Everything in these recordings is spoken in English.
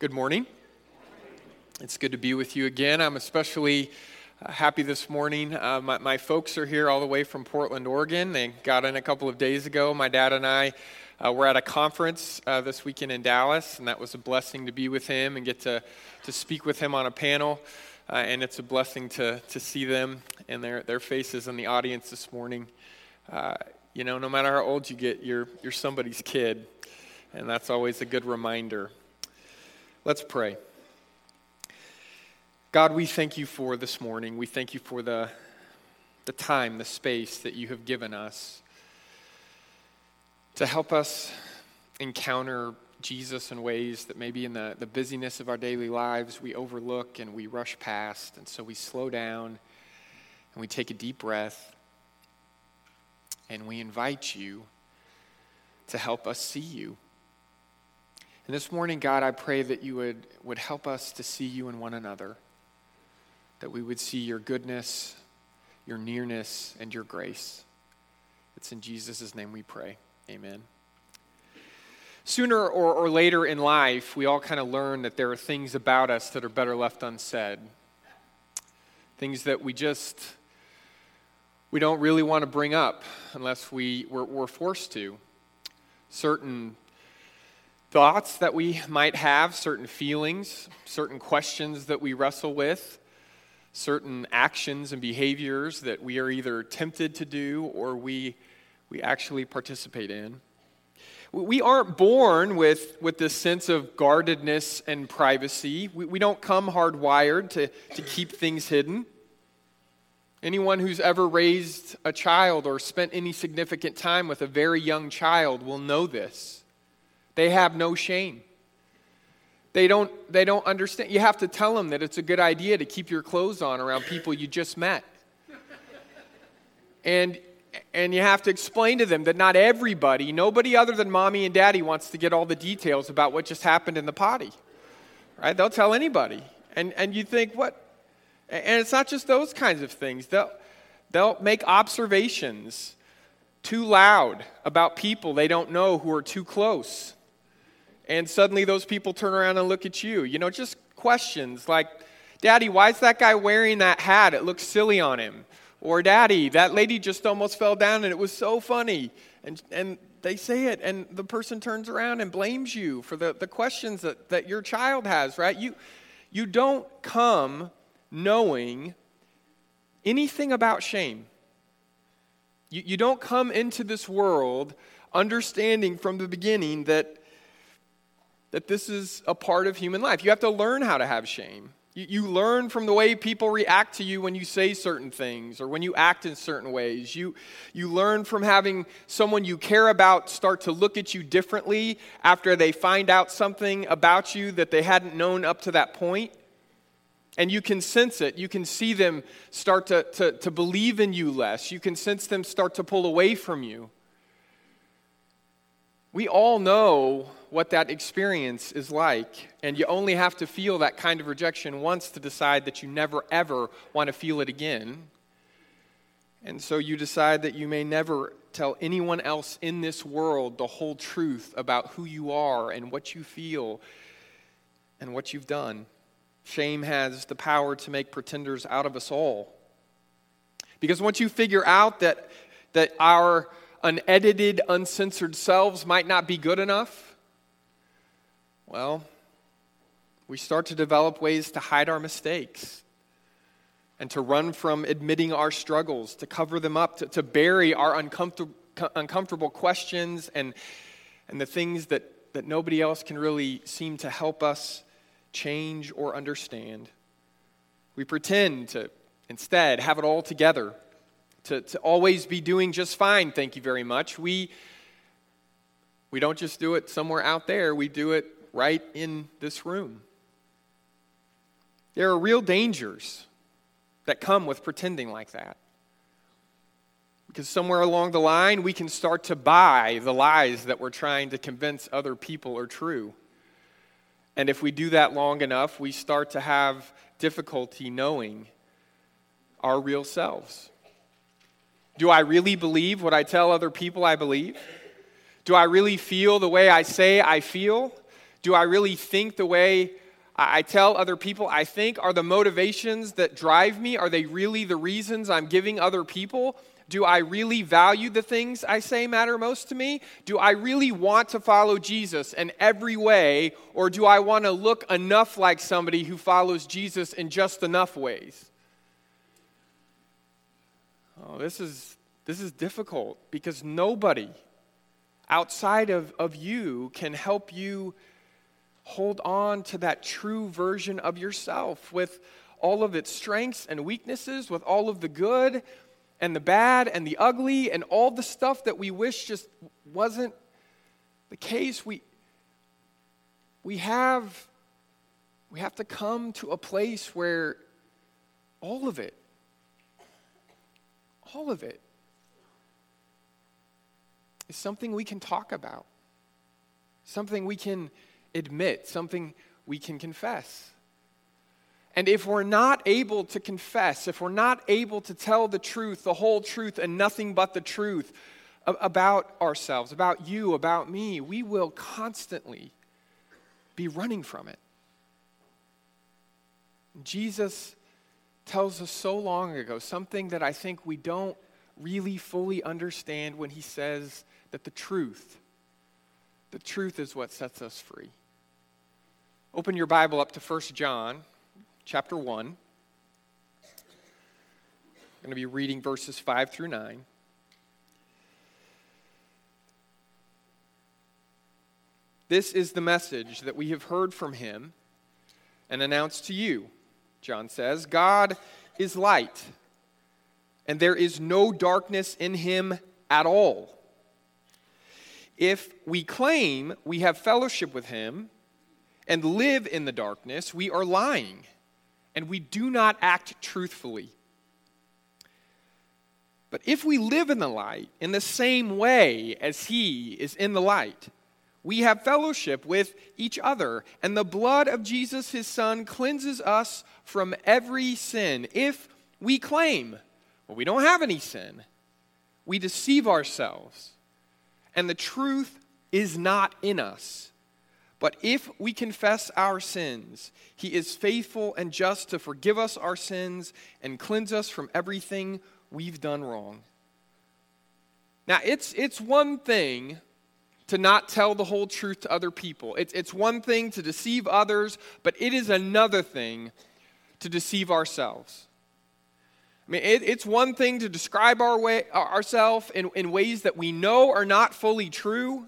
Good morning. It's good to be with you again. I'm especially uh, happy this morning. Uh, my, my, folks are here all the way from Portland, Oregon. They got in a couple of days ago. My dad and I uh, were at a conference uh, this weekend in Dallas, and that was a blessing to be with him and get to, to speak with him on a panel. Uh, and it's a blessing to, to see them and their, their faces in the audience this morning. Uh, you know, no matter how old you get, you're, you're somebody's kid, and that's always a good reminder. Let's pray. God, we thank you for this morning. We thank you for the, the time, the space that you have given us to help us encounter Jesus in ways that maybe in the, the busyness of our daily lives we overlook and we rush past. And so we slow down and we take a deep breath and we invite you to help us see you. And this morning, God, I pray that you would, would help us to see you in one another, that we would see your goodness, your nearness, and your grace. It's in Jesus' name we pray. Amen. Sooner or, or later in life, we all kind of learn that there are things about us that are better left unsaid. Things that we just we don't really want to bring up unless we, we're, we're forced to. Certain thoughts that we might have, certain feelings, certain questions that we wrestle with, certain actions and behaviors that we are either tempted to do or we, we actually participate in. We aren't born with, with this sense of guardedness and privacy. We, we don't come hardwired to, to keep things hidden. Anyone who's ever raised a child or spent any significant time with a very young child will know this. They have no shame. They don't, they don't understand. You have to tell them that it's a good idea to keep your clothes on around people you just met. And, and you have to explain to them that not everybody, nobody other than mommy and daddy wants to get all the details about what just happened in the potty. Right? They'll tell anybody. And, and you think, what? And it's not just those kinds of things. They'll, they'll make observations too loud about people they don't know who are too close and suddenly those people turn around and look at you. You know, just questions like, Daddy, why is that guy wearing that hat? It looks silly on him. Or, Daddy, that lady just almost fell down and it was so funny. And, and they say it, and the person turns around and blames you for the, the questions that, that your child has, right? You, you don't come knowing anything about shame. You, you don't come into this world understanding from the beginning that that this is a part of human life. You have to learn how to have shame. You, you learn from the way people react to you when you say certain things or when you act in certain ways. You, you learn from having someone you care about start to look at you differently after they find out something about you that they hadn't known up to that point. And you can sense it. You can see them start to, to, to believe in you less. You can sense them start to pull away from you. We all know what that experience is like, and you only have to feel that kind of rejection once to decide that you never, ever want to feel it again. And so you decide that you may never tell anyone else in this world the whole truth about who you are and what you feel and what you've done. Shame has the power to make pretenders out of us all. Because once you figure out that, that our unedited, uncensored selves might not be good enough, well, we start to develop ways to hide our mistakes and to run from admitting our struggles, to cover them up, to, to bury our uncomfortable, uncomfortable questions and, and the things that, that nobody else can really seem to help us change or understand. We pretend to instead have it all together to, to always be doing just fine, thank you very much. We, we don't just do it somewhere out there, we do it right in this room. There are real dangers that come with pretending like that. Because somewhere along the line, we can start to buy the lies that we're trying to convince other people are true. And if we do that long enough, we start to have difficulty knowing our real selves. Do I really believe what I tell other people I believe? Do I really feel the way I say I feel? Do I really think the way I tell other people I think? Are the motivations that drive me, are they really the reasons I'm giving other people? Do I really value the things I say matter most to me? Do I really want to follow Jesus in every way, or do I want to look enough like somebody who follows Jesus in just enough ways? Oh, this is, this is difficult because nobody outside of, of you can help you hold on to that true version of yourself with all of its strengths and weaknesses, with all of the good and the bad and the ugly and all the stuff that we wish just wasn't the case. We, we have we have to come to a place where all of it all of it is something we can talk about, something we can admit, something we can confess. And if we're not able to confess, if we're not able to tell the truth, the whole truth, and nothing but the truth about ourselves, about you, about me, we will constantly be running from it. Jesus tells us so long ago something that I think we don't really fully understand when he says that the truth, the truth is what sets us free. Open your Bible up to 1 John chapter 1. I'm going to be reading verses 5 through 9. This is the message that we have heard from him and announced to you. John says, God is light, and there is no darkness in him at all. If we claim we have fellowship with him and live in the darkness, we are lying and we do not act truthfully. But if we live in the light in the same way as he is in the light, we have fellowship with each other, and the blood of Jesus, his son, cleanses us from every sin. If we claim, well, we don't have any sin, we deceive ourselves, and the truth is not in us. But if we confess our sins, he is faithful and just to forgive us our sins and cleanse us from everything we've done wrong. Now, it's, it's one thing to not tell the whole truth to other people. It's, it's one thing to deceive others, but it is another thing to deceive ourselves. I mean, it, it's one thing to describe our way, ourselves in, in ways that we know are not fully true,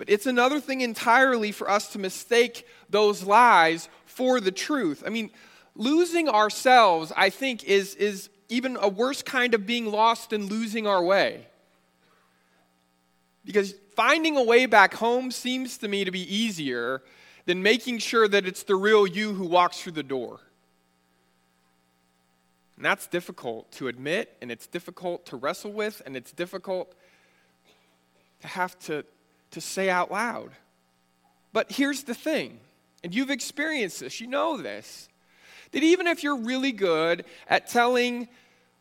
but it's another thing entirely for us to mistake those lies for the truth. I mean, losing ourselves, I think, is, is even a worse kind of being lost than losing our way. Because finding a way back home seems to me to be easier than making sure that it's the real you who walks through the door. And that's difficult to admit, and it's difficult to wrestle with, and it's difficult to have to to say out loud. But here's the thing, and you've experienced this, you know this, that even if you're really good at telling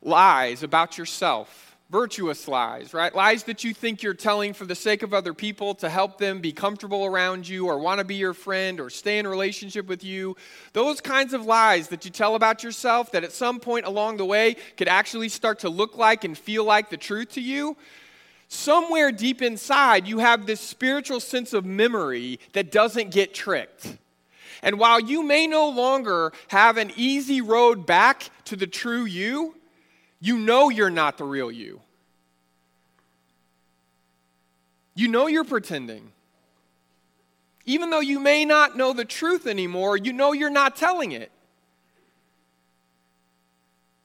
lies about yourself, virtuous lies, right? Lies that you think you're telling for the sake of other people to help them be comfortable around you or want to be your friend or stay in relationship with you. Those kinds of lies that you tell about yourself that at some point along the way could actually start to look like and feel like the truth to you somewhere deep inside, you have this spiritual sense of memory that doesn't get tricked. And while you may no longer have an easy road back to the true you, you know you're not the real you. You know you're pretending. Even though you may not know the truth anymore, you know you're not telling it.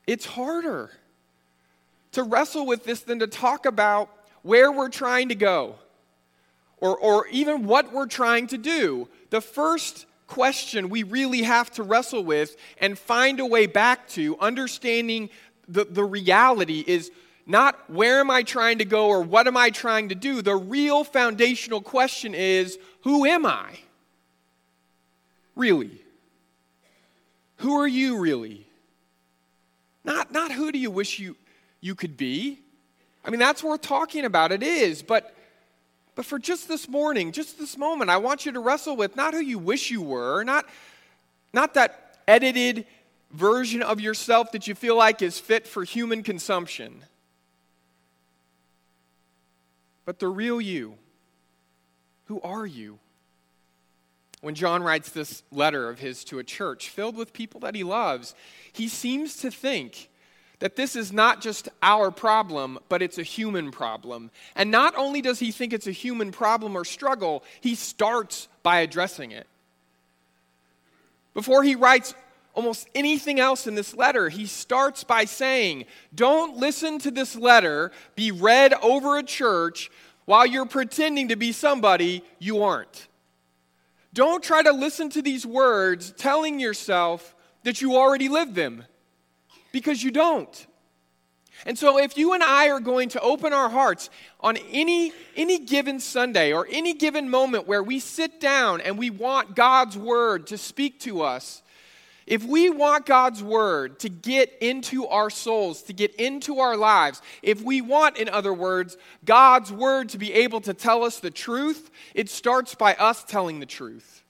It's harder to wrestle with this than to talk about where we're trying to go or, or even what we're trying to do, the first question we really have to wrestle with and find a way back to, understanding the, the reality, is not where am I trying to go or what am I trying to do. The real foundational question is who am I? Really? Who are you really? Not, not who do you wish you, you could be? I mean, that's worth talking about. It is. But But for just this morning, just this moment, I want you to wrestle with not who you wish you were, not, not that edited version of yourself that you feel like is fit for human consumption, but the real you. Who are you? When John writes this letter of his to a church filled with people that he loves, he seems to think that this is not just our problem, but it's a human problem. And not only does he think it's a human problem or struggle, he starts by addressing it. Before he writes almost anything else in this letter, he starts by saying, Don't listen to this letter be read over a church while you're pretending to be somebody you aren't. Don't try to listen to these words telling yourself that you already live them because you don't. And so, if you and I are going to open our hearts on any, any given Sunday or any given moment where we sit down and we want God's word to speak to us, if we want God's word to get into our souls, to get into our lives, if we want, in other words, God's word to be able to tell us the truth, it starts by us telling the truth.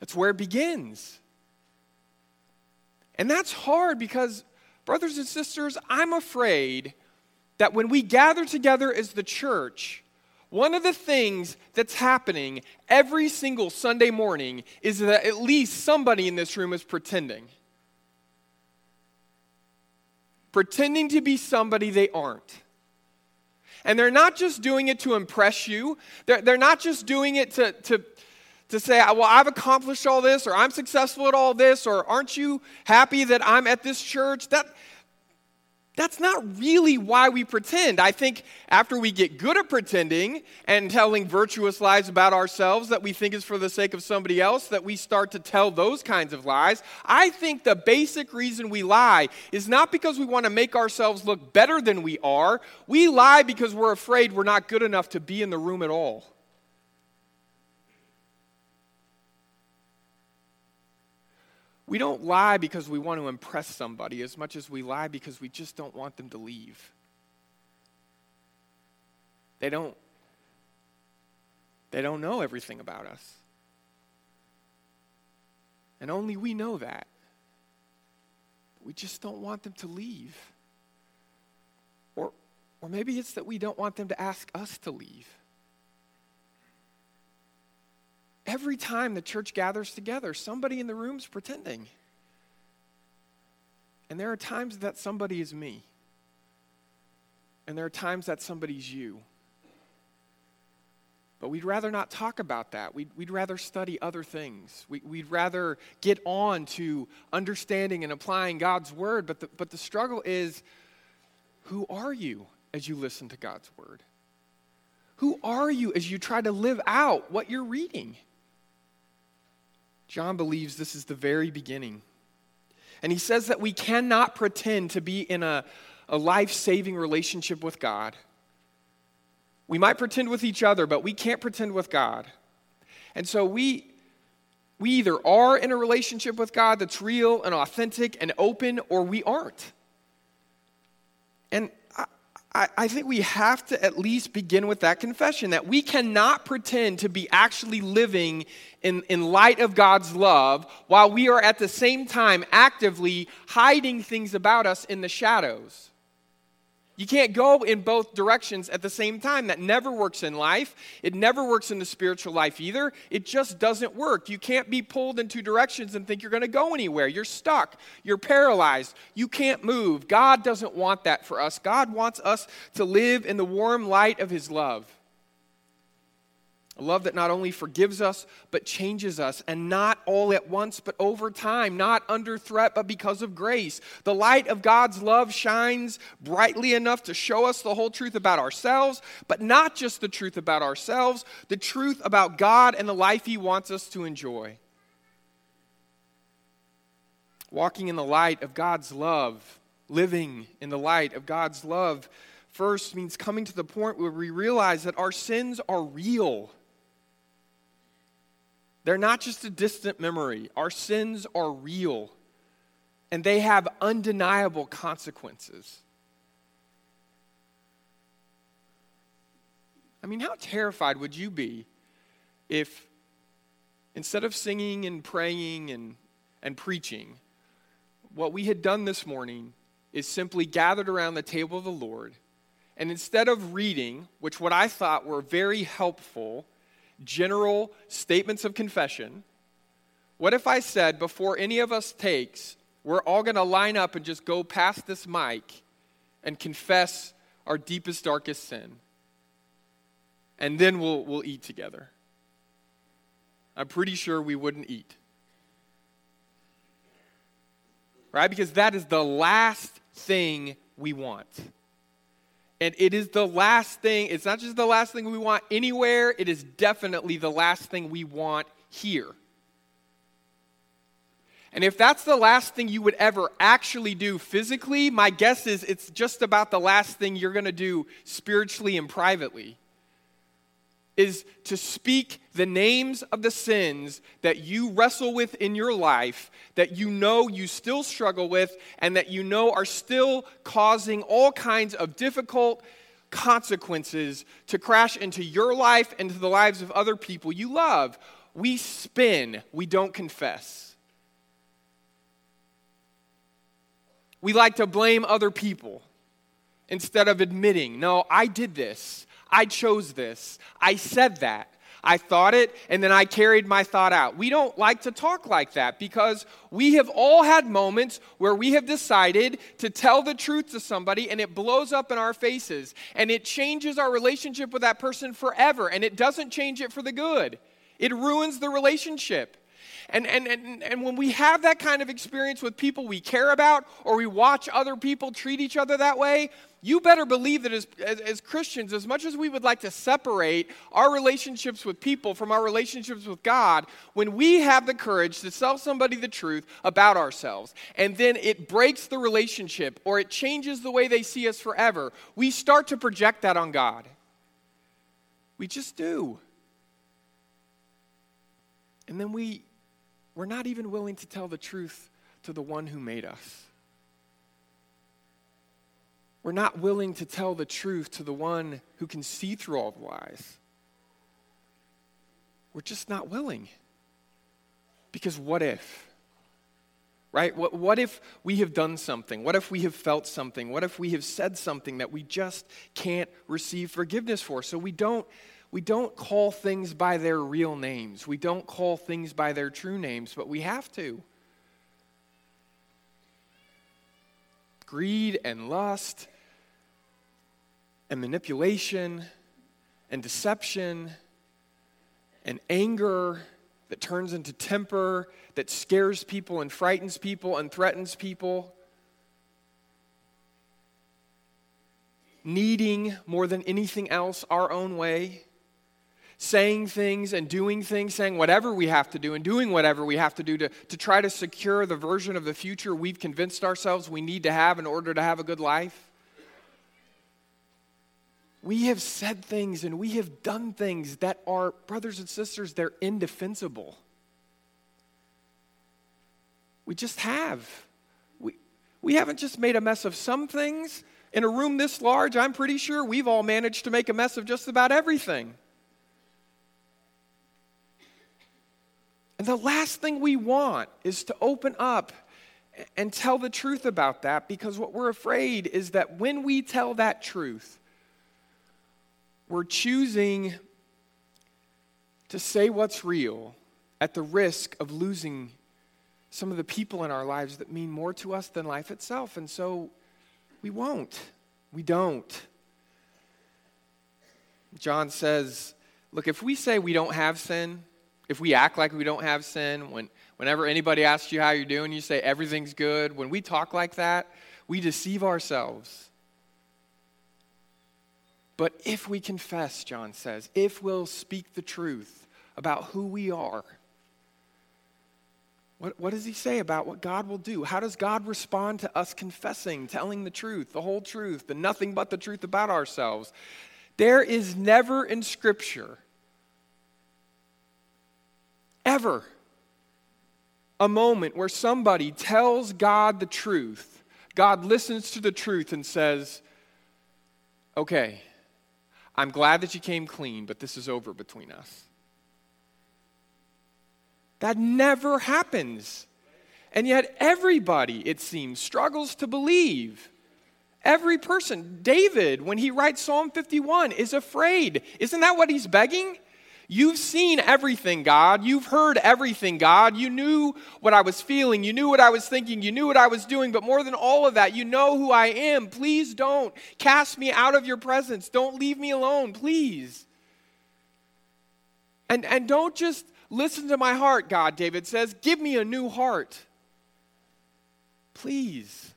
That's where it begins. And that's hard because, brothers and sisters, I'm afraid that when we gather together as the church, one of the things that's happening every single Sunday morning is that at least somebody in this room is pretending. Pretending to be somebody they aren't. And they're not just doing it to impress you, they're, they're not just doing it to, to, to say, well, I've accomplished all this, or I'm successful at all this, or aren't you happy that I'm at this church? That, that's not really why we pretend. I think after we get good at pretending and telling virtuous lies about ourselves that we think is for the sake of somebody else, that we start to tell those kinds of lies. I think the basic reason we lie is not because we want to make ourselves look better than we are. We lie because we're afraid we're not good enough to be in the room at all. We don't lie because we want to impress somebody as much as we lie because we just don't want them to leave. They don't they don't know everything about us. And only we know that. We just don't want them to leave. Or or maybe it's that we don't want them to ask us to leave. Every time the church gathers together, somebody in the room's pretending. And there are times that somebody is me. And there are times that somebody's you. But we'd rather not talk about that. We'd, we'd rather study other things. We, would rather get on to understanding and applying God's word. But the, but the struggle is who are you as you listen to God's word? Who are you as you try to live out what you're reading? John believes this is the very beginning. And he says that we cannot pretend to be in a, a life saving relationship with God. We might pretend with each other, but we can't pretend with God. And so we, we either are in a relationship with God that's real and authentic and open, or we aren't. And I, I think we have to at least begin with that confession that we cannot pretend to be actually living in, in light of God's love while we are at the same time actively hiding things about us in the shadows. You can't go in both directions at the same time. That never works in life. It never works in the spiritual life either. It just doesn't work. You can't be pulled in two directions and think you're going to go anywhere. You're stuck. You're paralyzed. You can't move. God doesn't want that for us. God wants us to live in the warm light of His love. A love that not only forgives us, but changes us, and not all at once, but over time, not under threat, but because of grace. The light of God's love shines brightly enough to show us the whole truth about ourselves, but not just the truth about ourselves, the truth about God and the life He wants us to enjoy. Walking in the light of God's love, living in the light of God's love, first means coming to the point where we realize that our sins are real they're not just a distant memory. Our sins are real, and they have undeniable consequences. I mean, how terrified would you be if instead of singing and praying and, and preaching, what we had done this morning is simply gathered around the table of the Lord, and instead of reading, which what I thought were very helpful, general statements of confession, what if I said, before any of us takes, we're all going to line up and just go past this mic and confess our deepest, darkest sin? And then we'll, we'll eat together. I'm pretty sure we wouldn't eat. Right? Because that is the last thing we want. And it is the last thing, it's not just the last thing we want anywhere, it is definitely the last thing we want here. And if that's the last thing you would ever actually do physically, my guess is it's just about the last thing you're going to do spiritually and privately is to speak the names of the sins that you wrestle with in your life, that you know you still struggle with, and that you know are still causing all kinds of difficult consequences to crash into your life and to the lives of other people you love. We spin, we don't confess. We like to blame other people instead of admitting, no, I did this. I chose this. I said that. I thought it, and then I carried my thought out. We don't like to talk like that because we have all had moments where we have decided to tell the truth to somebody and it blows up in our faces and it changes our relationship with that person forever and it doesn't change it for the good. It ruins the relationship. And, and, and, and when we have that kind of experience with people we care about or we watch other people treat each other that way, you better believe that as, as, as, Christians, as much as we would like to separate our relationships with people from our relationships with God, when we have the courage to tell somebody the truth about ourselves, and then it breaks the relationship or it changes the way they see us forever, we start to project that on God. We just do. And then we we're not even willing to tell the truth to the one who made us. We're not willing to tell the truth to the one who can see through all the lies. We're just not willing. Because what if? Right? What, what if we have done something? What if we have felt something? What if we have said something that we just can't receive forgiveness for? So we don't we don't call things by their real names. We don't call things by their true names, but we have to. Greed and lust and manipulation and deception and anger that turns into temper, that scares people and frightens people and threatens people. Needing more than anything else our own way saying things and doing things, saying whatever we have to do and doing whatever we have to do to, to try to secure the version of the future we've convinced ourselves we need to have in order to have a good life. We have said things and we have done things that are, brothers and sisters, they're indefensible. We just have. We, we haven't just made a mess of some things. In a room this large, I'm pretty sure we've all managed to make a mess of just about everything. And the last thing we want is to open up and tell the truth about that because what we're afraid is that when we tell that truth, we're choosing to say what's real at the risk of losing some of the people in our lives that mean more to us than life itself. And so we won't. We don't. John says, look, if we say we don't have sin, if we act like we don't have sin, when, whenever anybody asks you how you're doing, you say everything's good, when we talk like that, we deceive ourselves. But if we confess, John says, if we'll speak the truth about who we are, what, what does he say about what God will do? How does God respond to us confessing, telling the truth, the whole truth, the nothing but the truth about ourselves? There is never in Scripture ever a moment where somebody tells God the truth, God listens to the truth and says, Okay, I'm glad that you came clean, but this is over between us. That never happens. And yet, everybody, it seems, struggles to believe. Every person, David, when he writes Psalm 51, is afraid. Isn't that what he's begging? You've seen everything, God. You've heard everything, God. You knew what I was feeling. You knew what I was thinking. You knew what I was doing. But more than all of that, you know who I am. Please don't cast me out of your presence. Don't leave me alone, please. And, and don't just listen to my heart, God, David says. Give me a new heart. Please.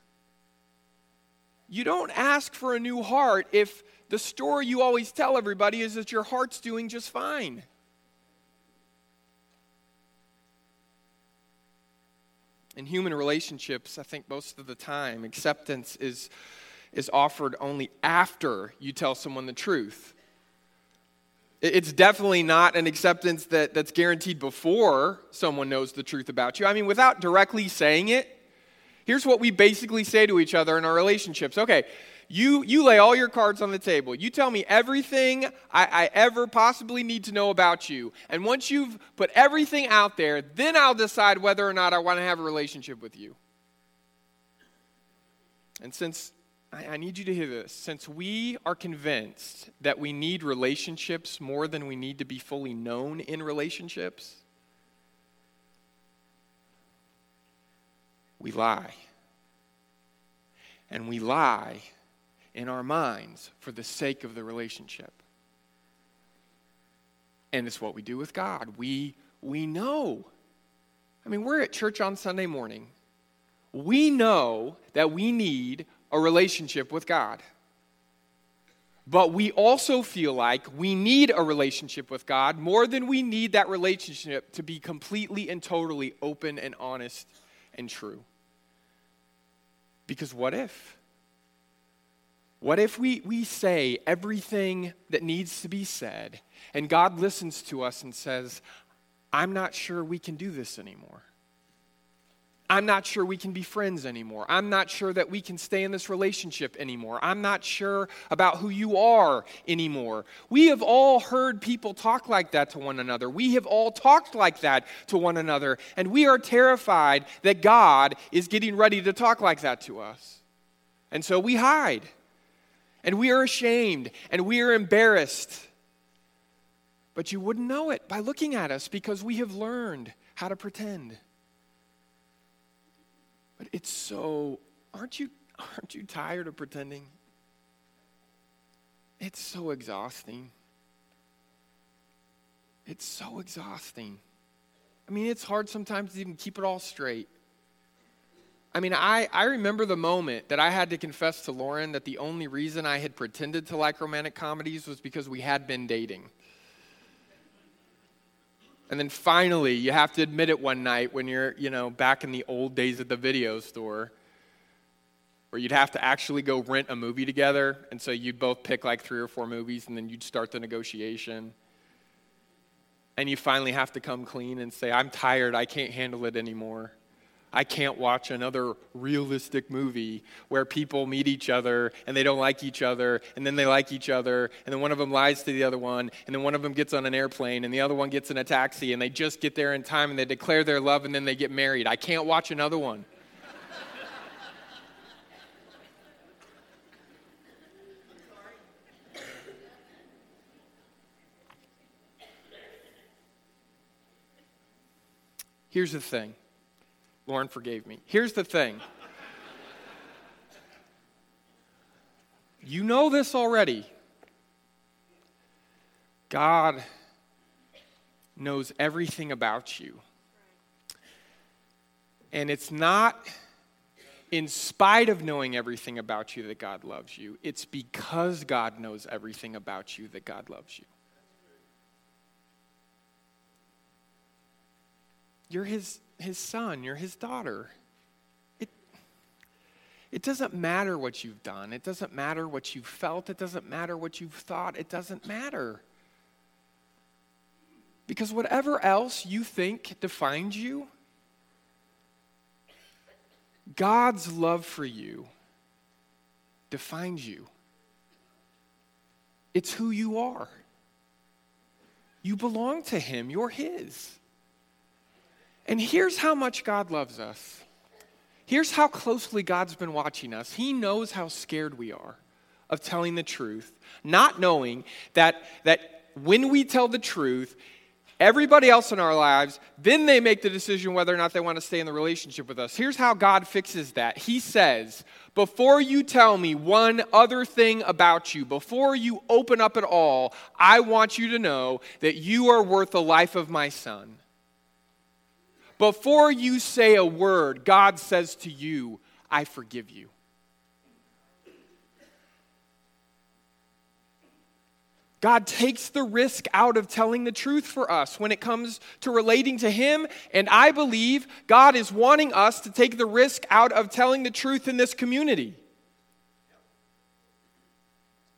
You don't ask for a new heart if the story you always tell everybody is that your heart's doing just fine. In human relationships, I think most of the time, acceptance is, is offered only after you tell someone the truth. It's definitely not an acceptance that, that's guaranteed before someone knows the truth about you. I mean, without directly saying it, here's what we basically say to each other in our relationships. Okay, you, you lay all your cards on the table. You tell me everything I, I ever possibly need to know about you. And once you've put everything out there, then I'll decide whether or not I want to have a relationship with you. And since I, I need you to hear this, since we are convinced that we need relationships more than we need to be fully known in relationships, we lie. And we lie in our minds for the sake of the relationship. And it's what we do with God. We, we know. I mean, we're at church on Sunday morning. We know that we need a relationship with God. But we also feel like we need a relationship with God more than we need that relationship to be completely and totally open and honest and true. Because what if? What if we, we say everything that needs to be said, and God listens to us and says, I'm not sure we can do this anymore. I'm not sure we can be friends anymore. I'm not sure that we can stay in this relationship anymore. I'm not sure about who you are anymore. We have all heard people talk like that to one another. We have all talked like that to one another. And we are terrified that God is getting ready to talk like that to us. And so we hide. And we are ashamed and we are embarrassed. But you wouldn't know it by looking at us because we have learned how to pretend. But it's so aren't you aren't you tired of pretending? It's so exhausting. It's so exhausting. I mean, it's hard sometimes to even keep it all straight. I mean, I, I remember the moment that I had to confess to Lauren that the only reason I had pretended to like romantic comedies was because we had been dating. And then finally, you have to admit it one night when you're, you know, back in the old days at the video store, where you'd have to actually go rent a movie together. And so you'd both pick like three or four movies, and then you'd start the negotiation. And you finally have to come clean and say, I'm tired, I can't handle it anymore. I can't watch another realistic movie where people meet each other and they don't like each other and then they like each other and then one of them lies to the other one and then one of them gets on an airplane and the other one gets in a taxi and they just get there in time and they declare their love and then they get married. I can't watch another one. Here's the thing Lauren forgave me. Here's the thing you know this already. God knows everything about you. And it's not in spite of knowing everything about you that God loves you, it's because God knows everything about you that God loves you. You're his his son, you're his daughter. It, it doesn't matter what you've done, it doesn't matter what you've felt, it doesn't matter what you've thought, it doesn't matter. Because whatever else you think defines you, God's love for you defines you. it's who you are. You belong to Him, you're His. And here's how much God loves us. Here's how closely God's been watching us. He knows how scared we are of telling the truth, not knowing that, that when we tell the truth, everybody else in our lives, then they make the decision whether or not they want to stay in the relationship with us. Here's how God fixes that He says, Before you tell me one other thing about you, before you open up at all, I want you to know that you are worth the life of my son. Before you say a word, God says to you, I forgive you. God takes the risk out of telling the truth for us when it comes to relating to Him. And I believe God is wanting us to take the risk out of telling the truth in this community.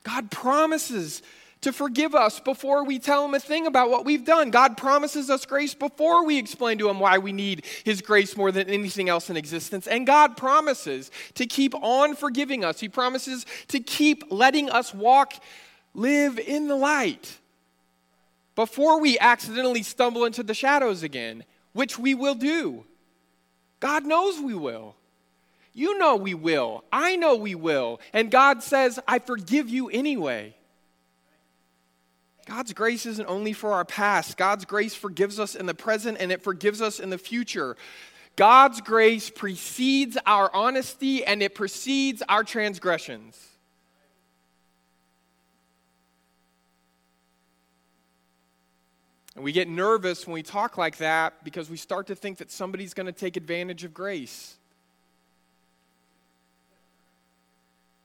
God promises to forgive us before we tell Him a thing about what we've done. God promises us grace before we explain to Him why we need His grace more than anything else in existence. And God promises to keep on forgiving us, He promises to keep letting us walk Live in the light before we accidentally stumble into the shadows again, which we will do. God knows we will. You know we will. I know we will. And God says, I forgive you anyway. God's grace isn't only for our past, God's grace forgives us in the present and it forgives us in the future. God's grace precedes our honesty and it precedes our transgressions. And we get nervous when we talk like that because we start to think that somebody's going to take advantage of grace.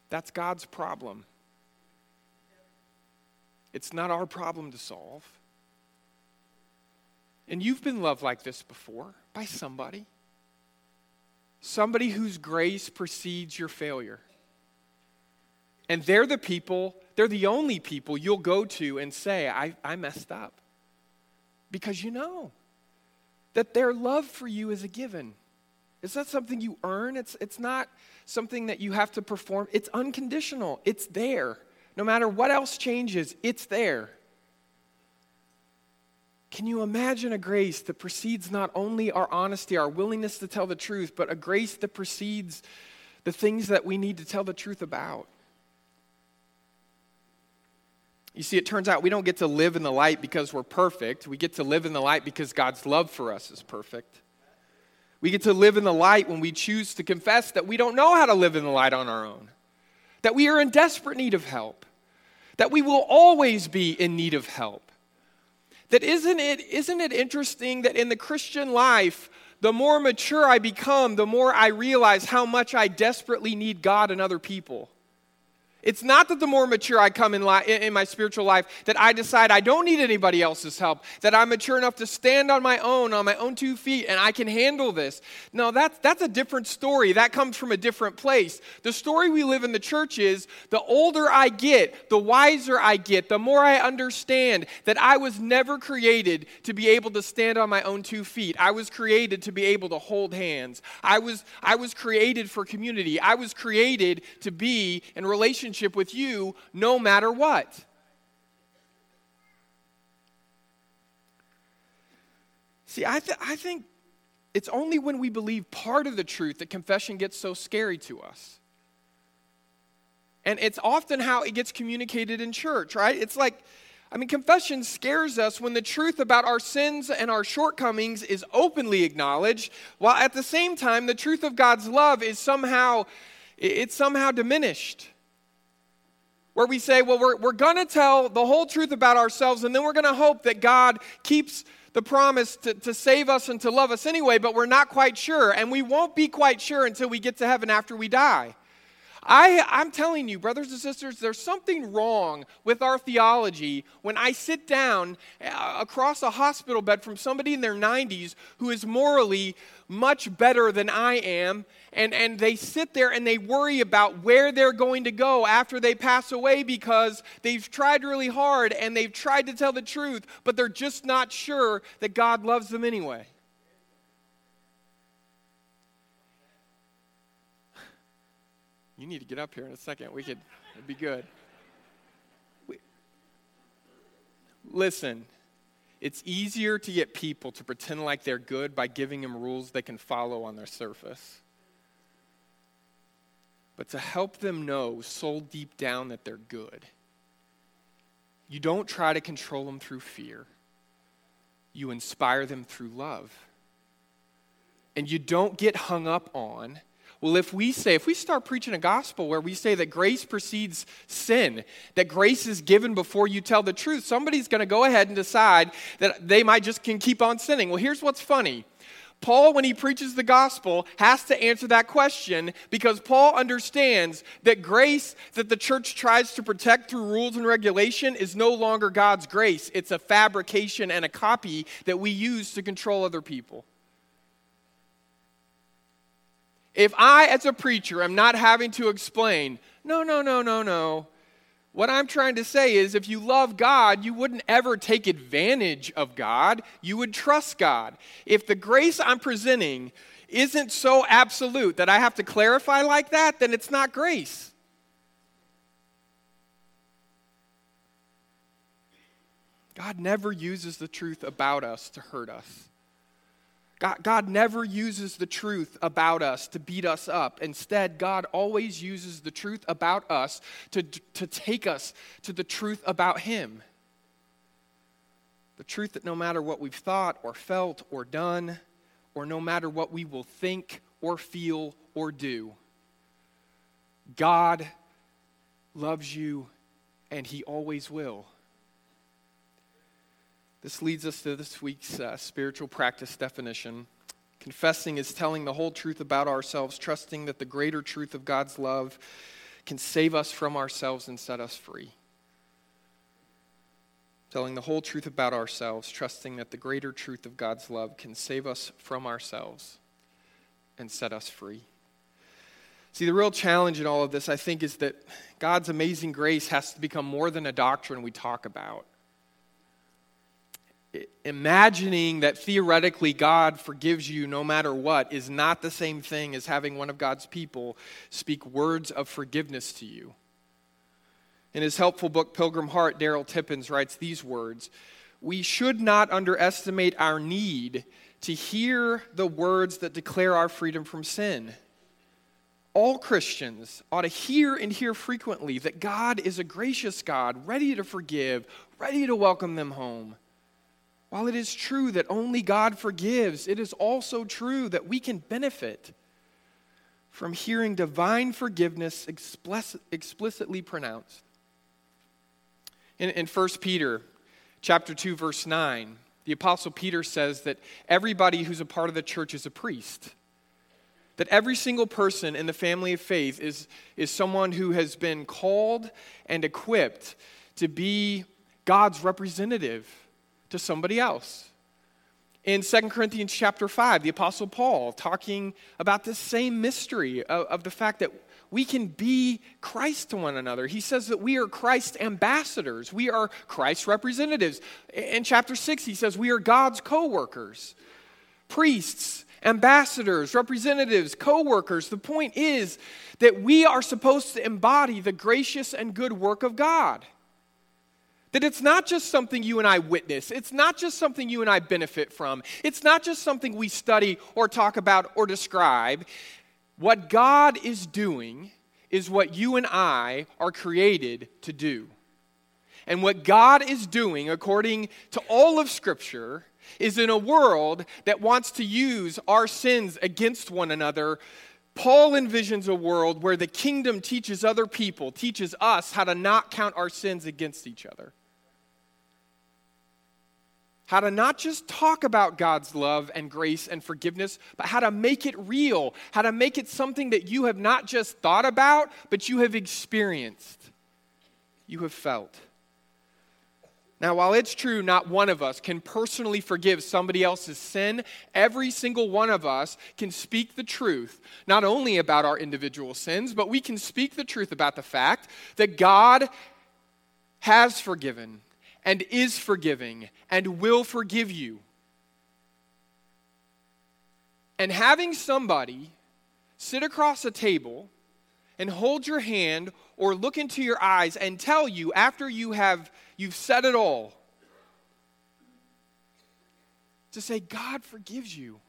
That's God's problem. It's not our problem to solve. And you've been loved like this before by somebody. Somebody whose grace precedes your failure. And they're the people, they're the only people you'll go to and say, I, I messed up because you know that their love for you is a given. It's not something you earn, it's, it's not something that you have to perform. It's unconditional, it's there. No matter what else changes, it's there. Can you imagine a grace that precedes not only our honesty, our willingness to tell the truth, but a grace that precedes the things that we need to tell the truth about? You see, it turns out we don't get to live in the light because we're perfect. We get to live in the light because God's love for us is perfect. We get to live in the light when we choose to confess that we don't know how to live in the light on our own, that we are in desperate need of help, that we will always be in need of help. That isn't it, isn't it interesting that in the Christian life, the more mature I become, the more I realize how much I desperately need God and other people. It's not that the more mature I come in, li- in my spiritual life that I decide I don't need anybody else's help, that I'm mature enough to stand on my own, on my own two feet, and I can handle this. No, that's, that's a different story. That comes from a different place. The story we live in the church is the older I get, the wiser I get, the more I understand that I was never created to be able to stand on my own two feet. I was created to be able to hold hands. I was, I was created for community. I was created to be in relationship relationship with you no matter what. See, I, th- I think it's only when we believe part of the truth that confession gets so scary to us. And it's often how it gets communicated in church, right? It's like, I mean, confession scares us when the truth about our sins and our shortcomings is openly acknowledged, while at the same time, the truth of God's love is somehow, it's somehow diminished where we say, well, we're, we're going to tell the whole truth about ourselves, and then we're going to hope that God keeps the promise to, to save us and to love us anyway, but we're not quite sure. And we won't be quite sure until we get to heaven after we die. I, I'm telling you, brothers and sisters, there's something wrong with our theology when I sit down uh, across a hospital bed from somebody in their 90s who is morally much better than I am, and, and they sit there and they worry about where they're going to go after they pass away because they've tried really hard and they've tried to tell the truth, but they're just not sure that God loves them anyway. You need to get up here in a second. We could, it'd be good. We, Listen, it's easier to get people to pretend like they're good by giving them rules they can follow on their surface. But to help them know soul deep down that they're good, you don't try to control them through fear, you inspire them through love. And you don't get hung up on well, if we say, if we start preaching a gospel where we say that grace precedes sin, that grace is given before you tell the truth, somebody's going to go ahead and decide that they might just can keep on sinning. Well, here's what's funny. Paul, when he preaches the gospel, has to answer that question because Paul understands that grace that the church tries to protect through rules and regulation is no longer God's grace. It's a fabrication and a copy that we use to control other people. If I, as a preacher, am not having to explain, no, no, no, no, no. What I'm trying to say is if you love God, you wouldn't ever take advantage of God. You would trust God. If the grace I'm presenting isn't so absolute that I have to clarify like that, then it's not grace. God never uses the truth about us to hurt us. God, God never uses the truth about us to beat us up. Instead, God always uses the truth about us to, to take us to the truth about Him. The truth that no matter what we've thought or felt or done, or no matter what we will think or feel or do, God loves you and He always will. This leads us to this week's uh, spiritual practice definition. Confessing is telling the whole truth about ourselves, trusting that the greater truth of God's love can save us from ourselves and set us free. Telling the whole truth about ourselves, trusting that the greater truth of God's love can save us from ourselves and set us free. See, the real challenge in all of this, I think, is that God's amazing grace has to become more than a doctrine we talk about imagining that theoretically God forgives you no matter what is not the same thing as having one of God's people speak words of forgiveness to you. In his helpful book, Pilgrim Heart, Darryl Tippens writes these words We should not underestimate our need to hear the words that declare our freedom from sin. All Christians ought to hear and hear frequently that God is a gracious God, ready to forgive, ready to welcome them home. While it is true that only God forgives, it is also true that we can benefit from hearing divine forgiveness explicitly pronounced. In, in 1 Peter chapter 2, verse 9, the Apostle Peter says that everybody who's a part of the church is a priest. That every single person in the family of faith is, is someone who has been called and equipped to be God's representative to somebody else. In 2 Corinthians chapter 5, the Apostle Paul talking about this same mystery of, of the fact that we can be Christ to one another. He says that we are Christ ambassadors, we are Christ representatives. In chapter 6, he says we are God's co workers, priests, ambassadors, representatives, co workers. The point is that we are supposed to embody the gracious and good work of God. That it's not just something you and I witness. It's not just something you and I benefit from. It's not just something we study or talk about or describe. What God is doing is what you and I are created to do. And what God is doing, according to all of Scripture, is in a world that wants to use our sins against one another. Paul envisions a world where the kingdom teaches other people, teaches us how to not count our sins against each other how to not just talk about God's love and grace and forgiveness, but how to make it real, how to make it something that you have not just thought about, but you have experienced, you have felt. Now, while it's true not one of us can personally forgive somebody else's sin, every single one of us can speak the truth, not only about our individual sins, but we can speak the truth about the fact that God has forgiven and is forgiving and will forgive you. And having somebody sit across a table and hold your hand or look into your eyes and tell you after you have you've said it all to say, God forgives you.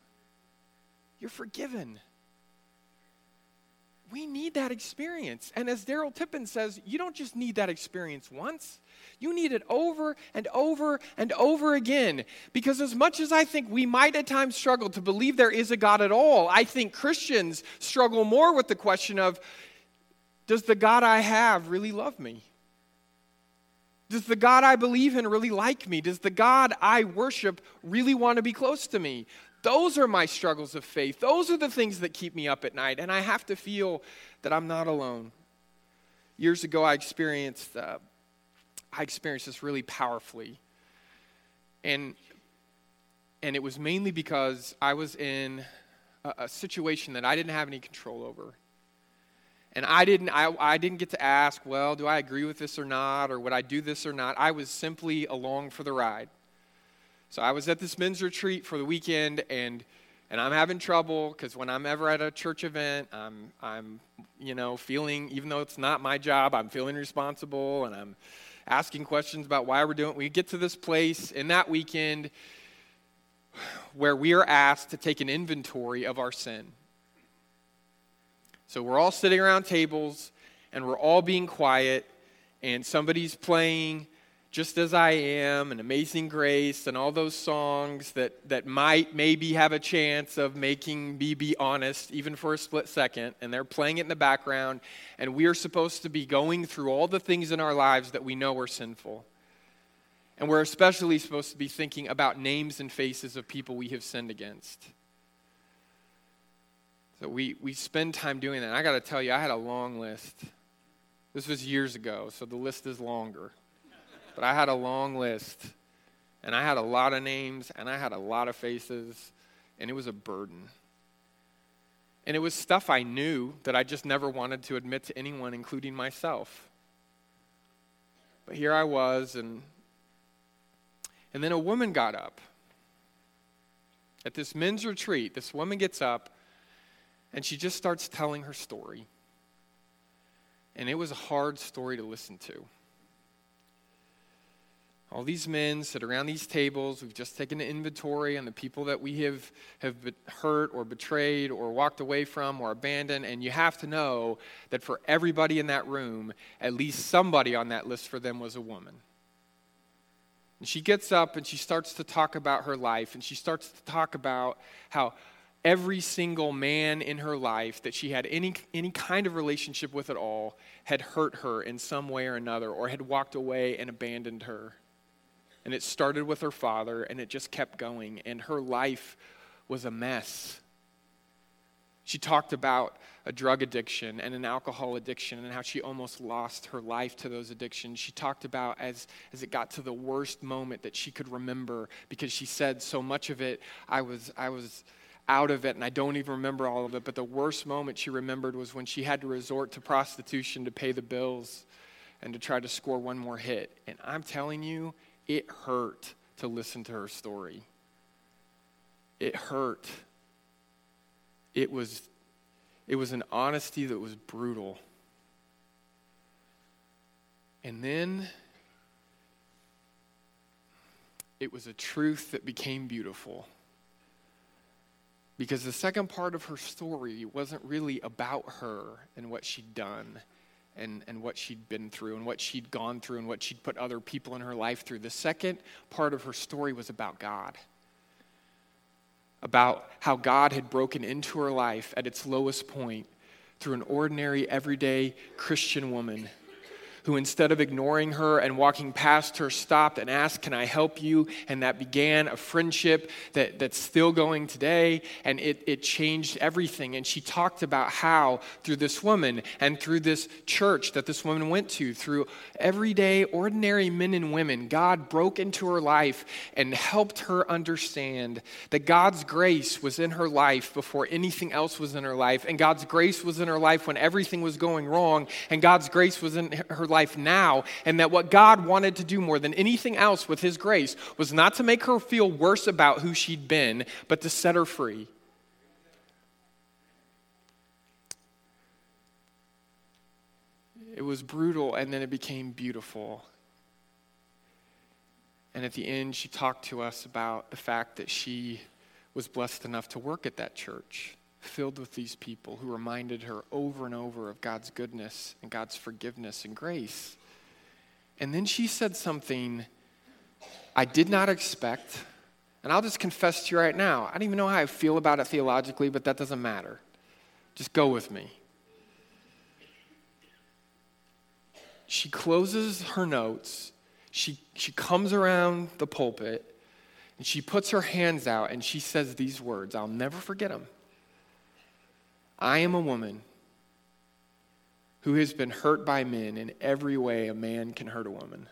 You're forgiven. We need that experience. And as Darryl Tippen says, you don't just need that experience once, you need it over and over and over again. Because as much as I think we might at times struggle to believe there is a God at all, I think Christians struggle more with the question of does the God I have really love me? Does the God I believe in really like me? Does the God I worship really want to be close to me? Those are my struggles of faith. Those are the things that keep me up at night, and I have to feel that I'm not alone. Years ago, I experienced, uh, I experienced this really powerfully, and and it was mainly because I was in a, a situation that I didn't have any control over. And I didn't, I, I didn't get to ask, well, do I agree with this or not, or would I do this or not? I was simply along for the ride. So I was at this men's retreat for the weekend, and and I'm having trouble because when I'm ever at a church event, I'm I'm you know feeling even though it's not my job, I'm feeling responsible, and I'm asking questions about why we're doing. It. We get to this place in that weekend where we are asked to take an inventory of our sin. So we're all sitting around tables and we're all being quiet, and somebody's playing Just As I Am and Amazing Grace and all those songs that, that might maybe have a chance of making me be honest, even for a split second. And they're playing it in the background, and we are supposed to be going through all the things in our lives that we know are sinful. And we're especially supposed to be thinking about names and faces of people we have sinned against. So we, we spend time doing that. And I got to tell you, I had a long list. This was years ago, so the list is longer. But I had a long list. And I had a lot of names, and I had a lot of faces, and it was a burden. And it was stuff I knew that I just never wanted to admit to anyone, including myself. But here I was, and, and then a woman got up. At this men's retreat, this woman gets up and she just starts telling her story. And it was a hard story to listen to. All these men sit around these tables. We've just taken an inventory on the people that we have, have hurt or betrayed or walked away from or abandoned. And you have to know that for everybody in that room, at least somebody on that list for them was a woman. And she gets up and she starts to talk about her life and she starts to talk about how every single man in her life that she had any, any kind of relationship with at all had hurt her in some way or another or had walked away and abandoned her. And it started with her father and it just kept going, and her life was a mess. She talked about a drug addiction and an alcohol addiction and how she almost lost her life to those addictions. She talked about as, as it got to the worst moment that she could remember because she said so much of it, I was, I was out of it, and I don't even remember all of it. But the worst moment she remembered was when she had to resort to prostitution to pay the bills and to try to score one more hit. And I'm telling you, it hurt to listen to her story. It hurt. It was, it was an honesty that was brutal. And then it was a truth that became beautiful. Because the second part of her story wasn't really about her and what she'd done and, and what she'd been through and what she'd gone through and what she'd put other people in her life through. The second part of her story was about God. About how God had broken into her life at its lowest point through an ordinary, everyday Christian woman who, instead of ignoring her and walking past her, stopped and asked, Can I help you? And that began a friendship that, that's still going today. And it, it changed everything. And she talked about how, through this woman and through this church that this woman went to, through everyday, ordinary men and women, God broke into her life and helped her understand that God's grace was in her life before anything else was in her life. And God's grace was in her life when everything was going wrong. And God's grace was in her life life now, and that what God wanted to do more than anything else with His grace was not to make her feel worse about who she'd been, but to set her free. It was brutal, and then it became beautiful. And at the end, she talked to us about the fact that she was blessed enough to work at that church, filled with these people who reminded her over and over of God's goodness and God's forgiveness and grace. And then she said something I did not expect. And I'll just confess to you right now I don't even know how I feel about it theologically, but that doesn't matter. Just go with me. She closes her notes she, she comes around the pulpit and she puts her hands out and she says these words. I'll never forget them. I am a woman who has been hurt by men in every way a man can hurt a woman.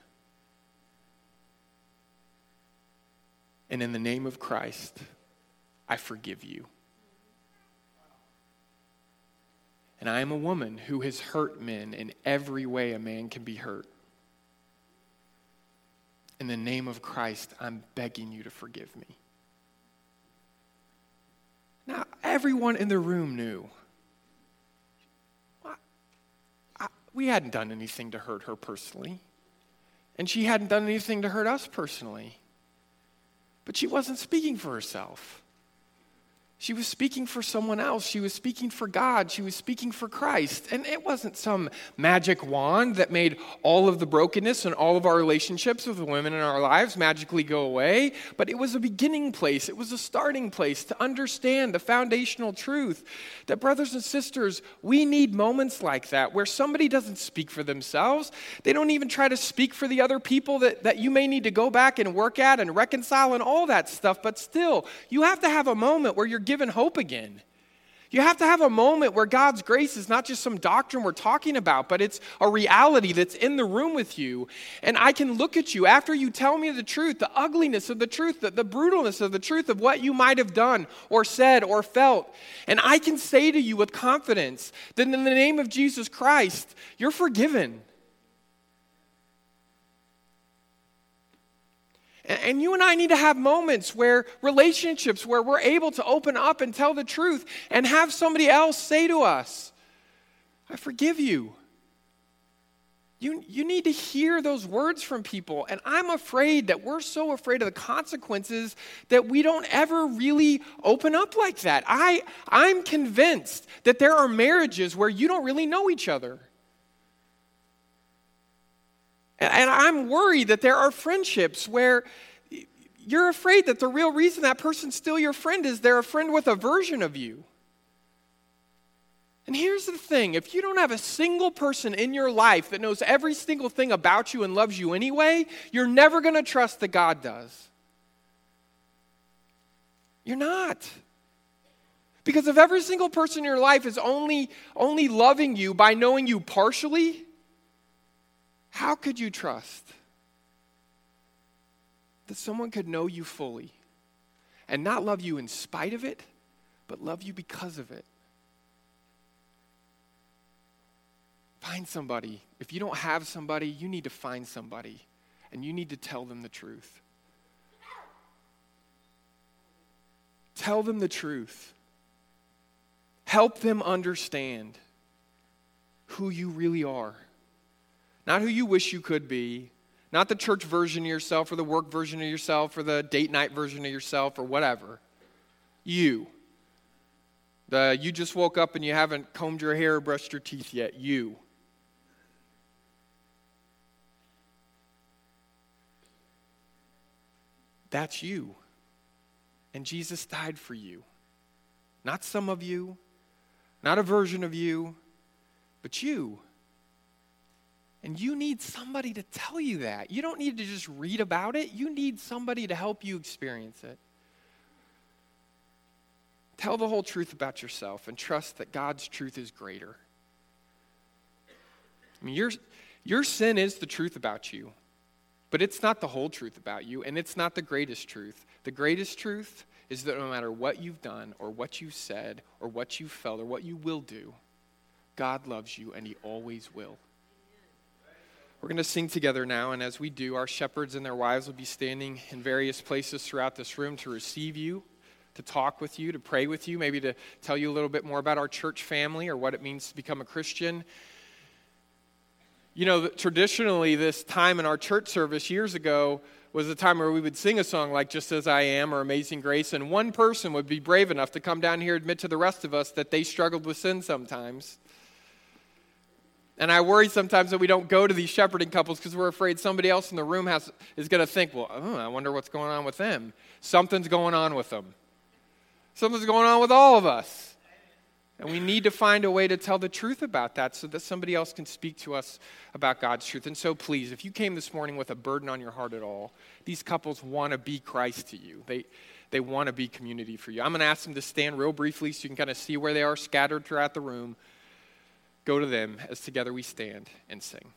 And in the name of Christ, I forgive you. And I am a woman who has hurt men in every way a man can be hurt. In the name of Christ, I'm begging you to forgive me. Now, everyone in the room knew. I, I, we hadn't done anything to hurt her personally, and she hadn't done anything to hurt us personally. But she wasn't speaking for herself. She was speaking for someone else. She was speaking for God. She was speaking for Christ. And it wasn't some magic wand that made all of the brokenness and all of our relationships with the women in our lives magically go away, but it was a beginning place. It was a starting place to understand the foundational truth that, brothers and sisters, we need moments like that where somebody doesn't speak for themselves. They don't even try to speak for the other people that, that you may need to go back and work at and reconcile and all that stuff, but still, you have to have a moment where you're given hope again. You have to have a moment where God's grace is not just some doctrine we're talking about, but it's a reality that's in the room with you. And I can look at you after you tell me the truth, the ugliness of the truth, the, the brutalness of the truth of what you might have done or said or felt. And I can say to you with confidence that in the name of Jesus Christ, you're forgiven. And you and I need to have moments where relationships where we're able to open up and tell the truth and have somebody else say to us, I forgive you. You, you need to hear those words from people. And I'm afraid that we're so afraid of the consequences that we don't ever really open up like that. I, I'm convinced that there are marriages where you don't really know each other. And I'm worried that there are friendships where you're afraid that the real reason that person's still your friend is they're a friend with a version of you. And here's the thing if you don't have a single person in your life that knows every single thing about you and loves you anyway, you're never going to trust that God does. You're not. Because if every single person in your life is only, only loving you by knowing you partially, how could you trust that someone could know you fully and not love you in spite of it, but love you because of it? Find somebody. If you don't have somebody, you need to find somebody and you need to tell them the truth. Tell them the truth. Help them understand who you really are. Not who you wish you could be, not the church version of yourself or the work version of yourself or the date night version of yourself or whatever. You. The you just woke up and you haven't combed your hair or brushed your teeth yet. You. That's you. And Jesus died for you. Not some of you, not a version of you, but you. And you need somebody to tell you that. You don't need to just read about it, you need somebody to help you experience it. Tell the whole truth about yourself and trust that God's truth is greater. I mean, your, your sin is the truth about you, but it's not the whole truth about you, and it's not the greatest truth. The greatest truth is that no matter what you've done, or what you've said, or what you've felt, or what you will do, God loves you, and He always will. We're going to sing together now, and as we do, our shepherds and their wives will be standing in various places throughout this room to receive you, to talk with you, to pray with you, maybe to tell you a little bit more about our church family or what it means to become a Christian. You know, traditionally, this time in our church service years ago was a time where we would sing a song like Just As I Am or Amazing Grace, and one person would be brave enough to come down here and admit to the rest of us that they struggled with sin sometimes. And I worry sometimes that we don't go to these shepherding couples because we're afraid somebody else in the room has, is going to think, well, oh, I wonder what's going on with them. Something's going on with them. Something's going on with all of us. And we need to find a way to tell the truth about that so that somebody else can speak to us about God's truth. And so, please, if you came this morning with a burden on your heart at all, these couples want to be Christ to you. They, they want to be community for you. I'm going to ask them to stand real briefly so you can kind of see where they are scattered throughout the room. Go to them as together we stand and sing.